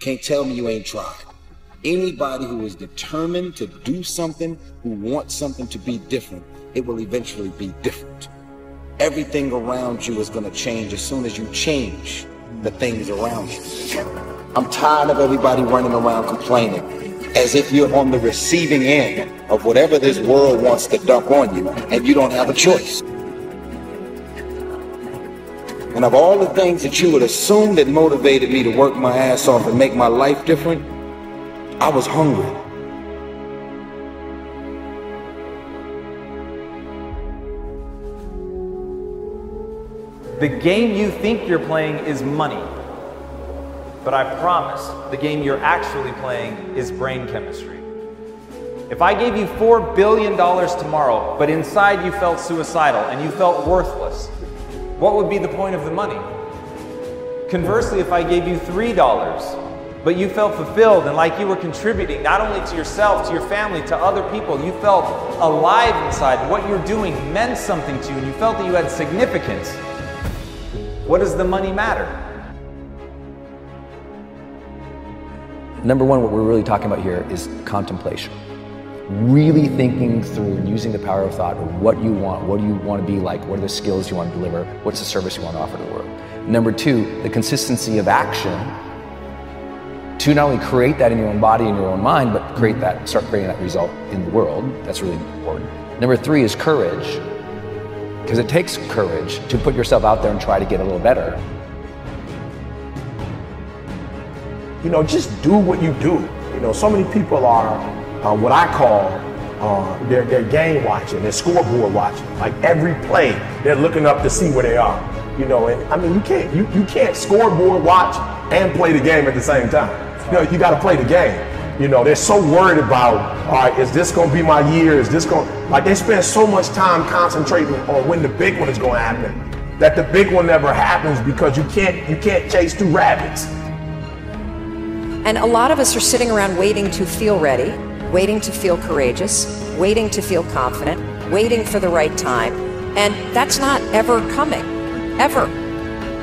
can't tell me you ain't tried. Anybody who is determined to do something, who wants something to be different, it will eventually be different. Everything around you is going to change as soon as you change the things around you. I'm tired of everybody running around complaining as if you're on the receiving end of whatever this world wants to dump on you and you don't have a choice. And of all the things that you would assume that motivated me to work my ass off and make my life different, I was hungry. The game you think you're playing is money. But I promise the game you're actually playing is brain chemistry. If I gave you $4 billion tomorrow, but inside you felt suicidal and you felt worthless, what would be the point of the money? Conversely, if I gave you $3, but you felt fulfilled and like you were contributing not only to yourself, to your family, to other people, you felt alive inside, what you're doing meant something to you, and you felt that you had significance, what does the money matter? Number one, what we're really talking about here is contemplation. Really thinking through and using the power of thought of what you want, what do you want to be like, what are the skills you want to deliver, what's the service you want to offer to the world. Number two, the consistency of action to not only create that in your own body and your own mind, but create that, start creating that result in the world. That's really important. Number three is courage, because it takes courage to put yourself out there and try to get a little better. You know, just do what you do. You know, so many people are uh, what I call uh, they're, they're game watching, they're scoreboard watching. Like every play, they're looking up to see where they are. You know, and I mean, you can't you, you can't scoreboard watch and play the game at the same time. You know, you got to play the game. You know, they're so worried about, all right, is this going to be my year? Is this going? Like they spend so much time concentrating on when the big one is going to happen, that the big one never happens because you can't you can't chase two rabbits. And a lot of us are sitting around waiting to feel ready, waiting to feel courageous, waiting to feel confident, waiting for the right time. And that's not ever coming. Ever.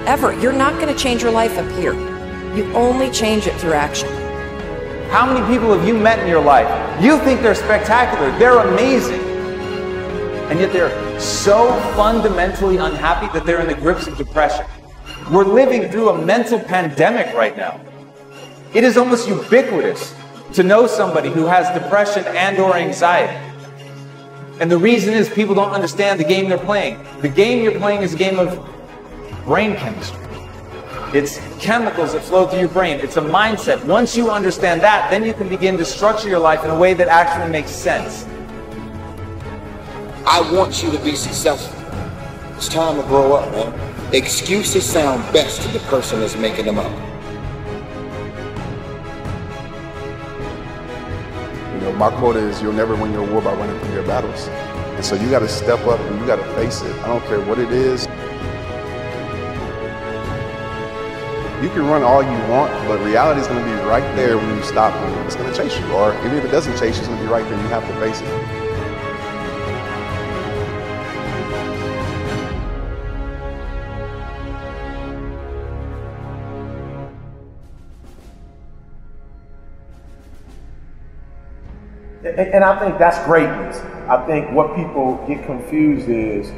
Ever. You're not going to change your life up here. You only change it through action. How many people have you met in your life? You think they're spectacular, they're amazing. And yet they're so fundamentally unhappy that they're in the grips of depression. We're living through a mental pandemic right now. It is almost ubiquitous to know somebody who has depression and or anxiety. And the reason is people don't understand the game they're playing. The game you're playing is a game of brain chemistry. It's chemicals that flow through your brain. It's a mindset. Once you understand that, then you can begin to structure your life in a way that actually makes sense. I want you to be successful. It's time to grow up, man. Excuses sound best to the person that's making them up. Know, my quote is, you'll never win your war by running from your battles. And so you got to step up and you got to face it. I don't care what it is. You can run all you want, but reality is going to be right there when you stop and it's going to chase you. Or even if it doesn't chase you, it's going to be right there. You have to face it. And I think that's greatness. I think what people get confused is,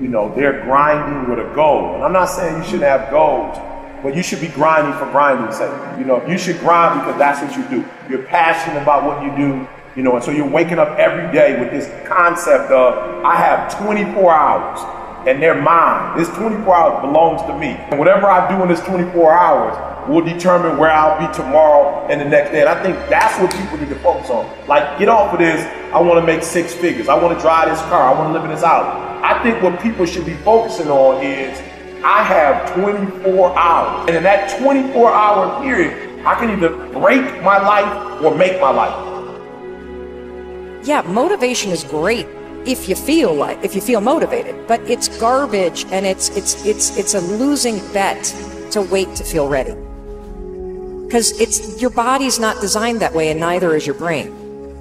you know, they're grinding with a goal. And I'm not saying you shouldn't have goals, but you should be grinding for grinding's sake. You know, you should grind because that's what you do. You're passionate about what you do, you know, and so you're waking up every day with this concept of, I have 24 hours and they're mine. This 24 hours belongs to me. And whatever I do in this 24 hours will determine where I'll be tomorrow and the next day. And I think that's what people need to focus on. Like, get off of this, I want to make six figures. I want to drive this car. I want to live in this house. I think what people should be focusing on is I have 24 hours. And in that 24 hour period, I can either break my life or make my life. Yeah, motivation is great if you feel like if you feel motivated but it's garbage and it's it's it's it's a losing bet to wait to feel ready because it's your body's not designed that way and neither is your brain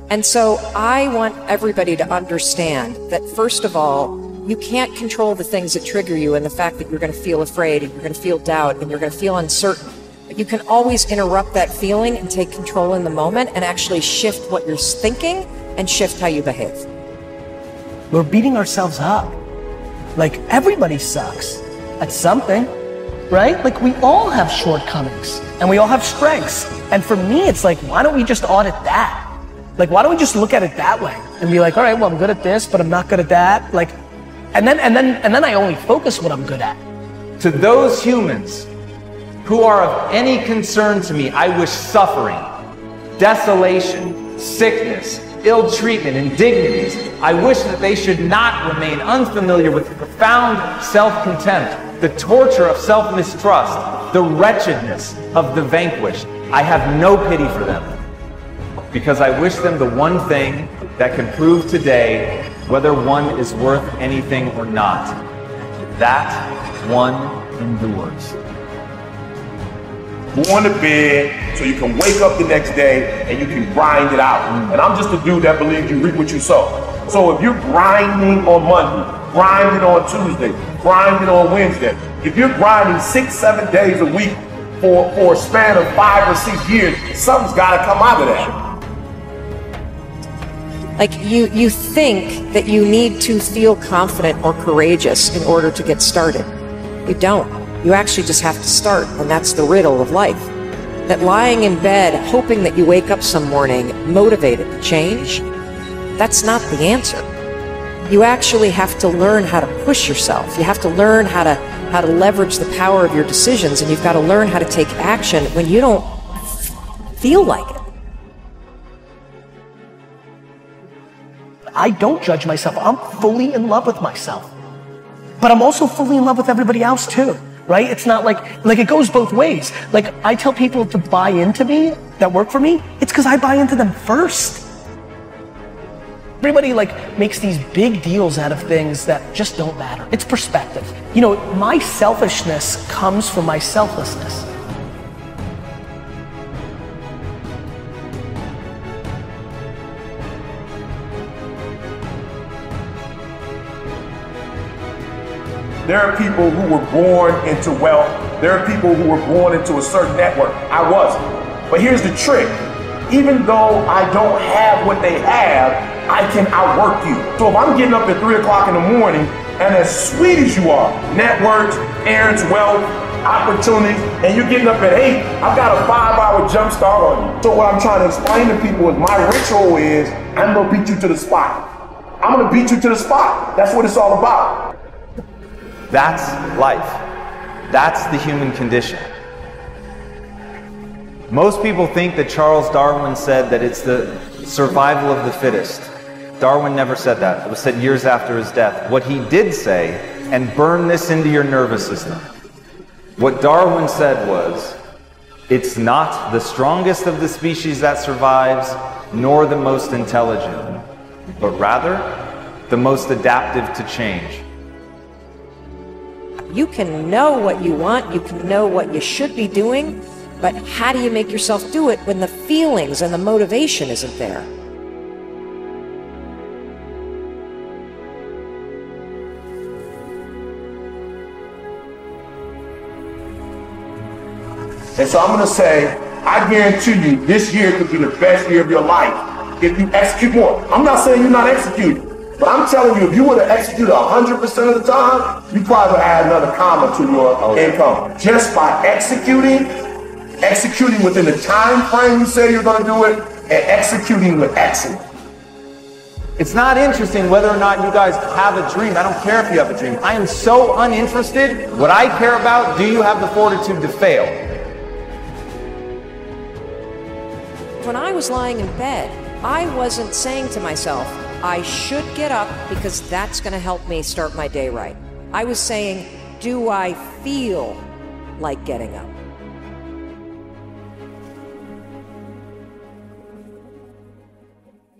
and so i want everybody to understand that first of all you can't control the things that trigger you and the fact that you're going to feel afraid and you're going to feel doubt and you're going to feel uncertain But you can always interrupt that feeling and take control in the moment and actually shift what you're thinking and shift how you behave. We're beating ourselves up. Like everybody sucks at something, right? Like we all have shortcomings and we all have strengths. And for me, it's like, why don't we just audit that? Like, why don't we just look at it that way and be like, all right, well, I'm good at this, but I'm not good at that. Like, and then, and then, and then I only focus what I'm good at. To those humans who are of any concern to me, I wish suffering, desolation, sickness, ill treatment, indignities. I wish that they should not remain unfamiliar with the profound self contempt, the torture of self mistrust, the wretchedness of the vanquished. I have no pity for them because I wish them the one thing that can prove today whether one is worth anything or not. That one endures. Go to bed so you can wake up the next day and you can grind it out. And I'm just a dude that believes you reap what you sow. So if you're grinding on Monday, grinding on Tuesday, grinding on Wednesday, if you're grinding six, seven days a week for, for a span of five or six years, something's got to come out of that. Like you, you think that you need to feel confident or courageous in order to get started. You don't. You actually just have to start, and that's the riddle of life. That lying in bed, hoping that you wake up some morning motivated to change, that's not the answer. You actually have to learn how to push yourself. You have to learn how to how to leverage the power of your decisions, and you've got to learn how to take action when you don't feel like it. I don't judge myself. I'm fully in love with myself. But I'm also fully in love with everybody else too, right? It's not like, like it goes both ways. Like I tell people to buy into me that work for me. It's because I buy into them first. Everybody like makes these big deals out of things that just don't matter. It's perspective. You know, my selfishness comes from my selflessness. There are people who were born into wealth. There are people who were born into a certain network. I wasn't. But here's the trick. Even though I don't have what they have, I can outwork you. So if I'm getting up at 3 o'clock in the morning, and as sweet as you are, networks, errands, wealth, opportunities, and you're getting up at 8, I've got a five hour jump start on you. So what I'm trying to explain to people is my ritual is I'm to beat you to the spot. I'm to beat you to the spot. That's what it's all about. That's life. That's the human condition. Most people think that Charles Darwin said that it's the survival of the fittest. Darwin never said that. It was said years after his death. What he did say, and burn this into your nervous system, what Darwin said was, it's not the strongest of the species that survives, nor the most intelligent, but rather the most adaptive to change. You can know what you want, you can know what you should be doing, but how do you make yourself do it when the feelings and the motivation isn't there? And so I'm going to say, I guarantee you, this year could be the best year of your life if you execute more. I'm not saying you're not executing. But I'm telling you, if you would have executed 100% of the time, you probably would add another comma to your oh, okay. income. Just by executing, executing within the time frame you say you're going to do it, and executing with excellence. It's not interesting whether or not you guys have a dream. I don't care if you have a dream. I am so uninterested. What I care about, do you have the fortitude to fail? When I was lying in bed, I wasn't saying to myself, I should get up because that's going to help me start my day right. I was saying, do I feel like getting up?